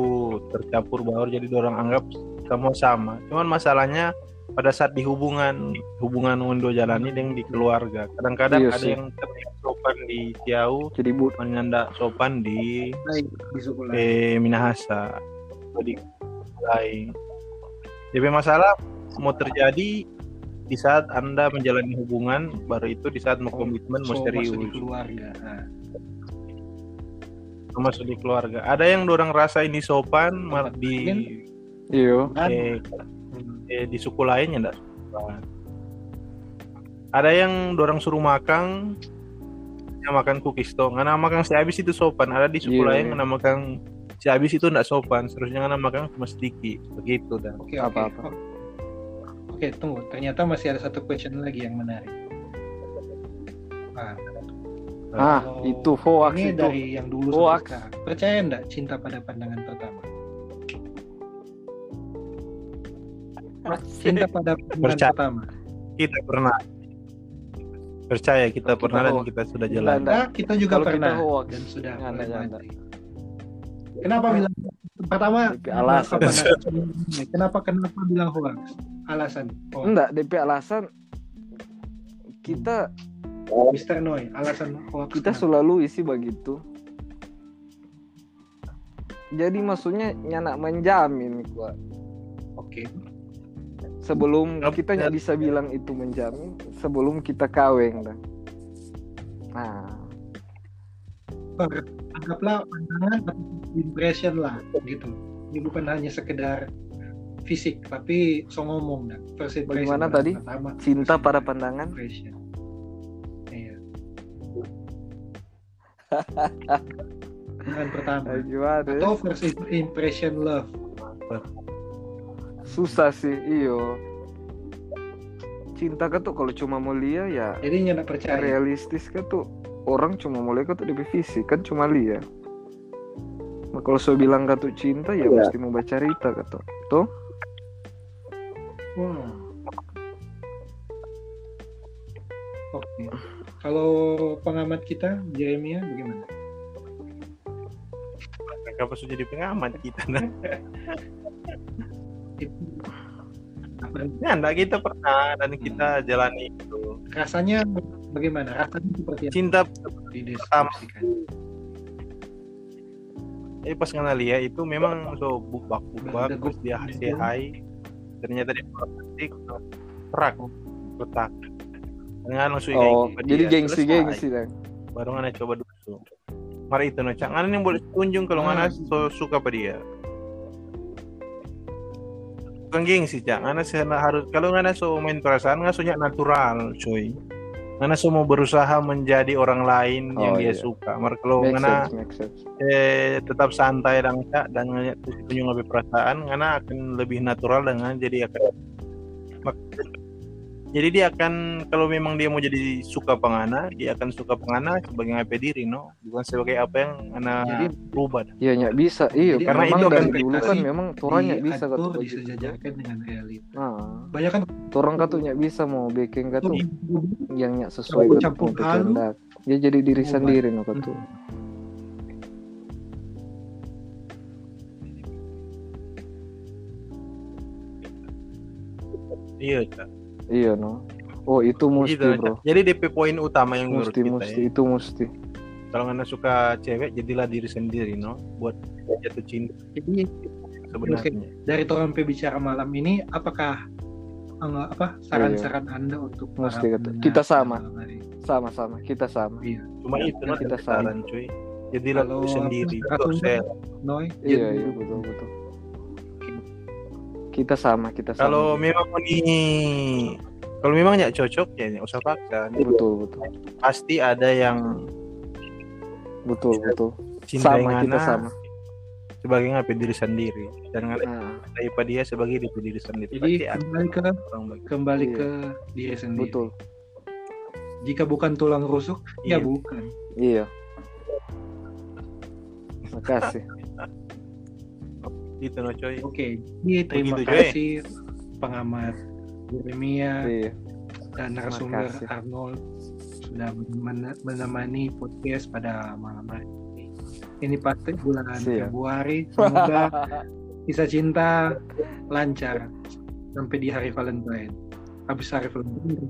tercampur baur jadi orang anggap semua sama cuman masalahnya pada saat di hubungan hubungan undo jalani dengan di keluarga kadang-kadang Iya ada sih. yang terlihat sopan di Tiau jadi menyandak sopan di Baik, di lain. eh, Minahasa atau di lain. Jadi masalah mau terjadi di saat anda menjalani hubungan baru itu di saat mau Oh, komitmen mau So, serius masuk di keluarga. Nah, masuk di keluarga. Ada yang dorang rasa ini sopan malah di Iya. eh, eh, di suku lain ya enggak ada yang dorang suruh makan yang makan cookies toh. Ngana makan si habis itu sopan. Ada di suku Iya, lain ngana makan si habis itu enggak sopan seterusnya ngana makan cuma sedikit begitu dah Oke, oke. Apa-apa. Oke, tunggu. Ternyata masih ada satu question lagi yang menarik. Nah, Ah, kalau itu hoax ini itu. dari yang dulu Hoax. Percaya enggak cinta pada pandangan pertama? Cinta pada pandangan Percaya. pertama. kita pernah percaya kita Kita pernah dan hoax. kita sudah jalan. Nah, kita juga Kalau kita pernah hoax. dan sudah. Kenapa bilang pertama? Alasan. Kenapa, kenapa bilang hoax? Alasan. Oh, Enggak, DP alasan kita Mister Noy, alasan hoax. kita kenapa? selalu isi begitu. Jadi maksudnya nyanak menjamin gua. Oke. Sebelum kita nggak ya. bisa bilang itu menjamin sebelum kita kawin dah. Nah, anggaplah pandangan atau impression lah gitu. Ini bukan hanya sekedar fisik tapi so ngomong dah first impression Bagaimana tadi? pertama. Cinta pada pandangan. impression. Iya. Pandangan pertama. <laughs> Gimana? atau first impression love. Susah sih, iyo. Cinta kan tuh kalau cuma mulia ya jadi nggak percaya. realistis kan tuh orang cuma mulai tuh DP fisik kan cuma lihat. Nah, kalau saya bilang tuh cinta ya mesti mau baca cerita kan tuh. Tuh, Wah. oke kalau pengamat kita Jeremia bagaimana Kenapa sudah jadi pengamat kita <laughs> nah? Ya, enggak kita pernah dan kita jalani itu. rasanya bagaimana? Rasanya seperti apa? Cinta dideskripsikan eh pas kenal dia itu memang so bubak bubak terus dia gua- say hi. Ternyata dia plastik rak retak dengan langsung oh, jadi dia. gengsi gengsi dan. baru ngana coba dulu. Mari itu nocak ngana yang boleh kunjung kalau Ah. ngana so, suka pada dia bukan gengsi cak. Ngana sih harus kalau ngana so main perasaan ngana soalnya natural cuy. Ngana so mau berusaha menjadi orang lain yang Oh, dia iya. suka. Mar kalau ngana eh, tetap santai dan cak dan kunjung lebih perasaan karena akan lebih natural dengan jadi akan jadi dia akan kalau memang dia mau jadi suka pengana dia akan suka pengana sebagai apa diri no bukan sebagai apa yang ana Jadi rubah Iya nyak bisa, iya. Jadi Karena memang itu dari dulu kan memang turun nyak bisa kan tuh diatur begitu. disejajarkan dengan realita Nah, banyak kan turun kan tuh nyak bisa mau bikin kan tuh yang nyak sesuai kan halu. kehendak. Dia jadi diri Oh, sendiri no kan tuh. iya Cak. Iya no. Oh itu mesti Gitu, bro. Jadi DP poin utama yang menurut Mesti kita mesti. ya. itu mesti. kalau anda suka cewek jadilah diri sendiri no. Buat jatuh cinta. Jadi sebenarnya. Dari orang bicara malam ini apakah eh, apa saran-saran anda untuk Mesti kata- kita sama. Sama-sama, kita sama. iya. Cuma itu no Kita saran cuy. Jadilah Kalau diri sendiri Noy? Iya iya betul betul. Kita sama, kita sama. kalau memang ini kalau memang nggak cocok ya nggak usah paksa betul betul pasti ada yang betul betul. cinta Sama kita sama. sebagai ngapain diri sendiri dan ngelihat Nah, daripada dia sebagai diri, diri sendiri jadi pasti kembali ke kembali Iya. ke diri sendiri betul. jika bukan tulang rusuk ya Iya. bukan Iya. Makasih. Gitu no coy oke jadi terima Begitu, kasih pengamat Jeremia Iya. dan narasumber. Arnold sudah men- menemani podcast pada malam hari ini. Ini pasti bulan Siap. Februari. Semoga kisah cinta lancar sampai di hari Valentine. Habis hari Valentine itu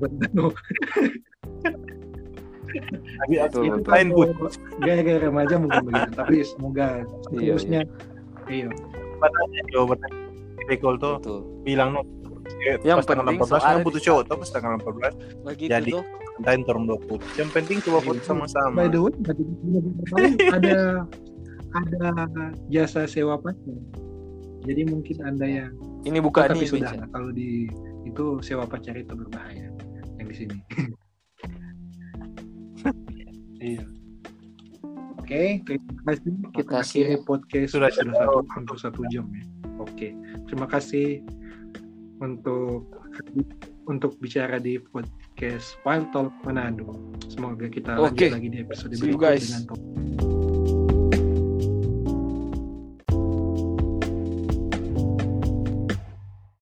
lain pun gaya-gaya remaja mungkin begitu. Tapi semoga Iya, seterusnya tuh Betul. bilang no Ya, Yang pas tanggal penting 14 soalnya kan butuh cowok tuh pas tanggal 14 Begitu Jadi. Entain turun 20 Yang penting coba foto sama-sama By the way, <laughs> ada ada jasa sewa pacar. Jadi mungkin anda yang Ini bukan tapi ini. sudah Chan. kalau di itu sewa pacar itu berbahaya yang di sini. <laughs> iya. Oke, terima kasih. Kita Makasih. akhiri podcast Sudah sudah, satu. satu, hampir satu jam ya. Oke, terima kasih untuk untuk bicara di podcast Wild Talk Manado. Semoga kita Oke. lanjut lagi di episode See berikutnya guys. dengan topik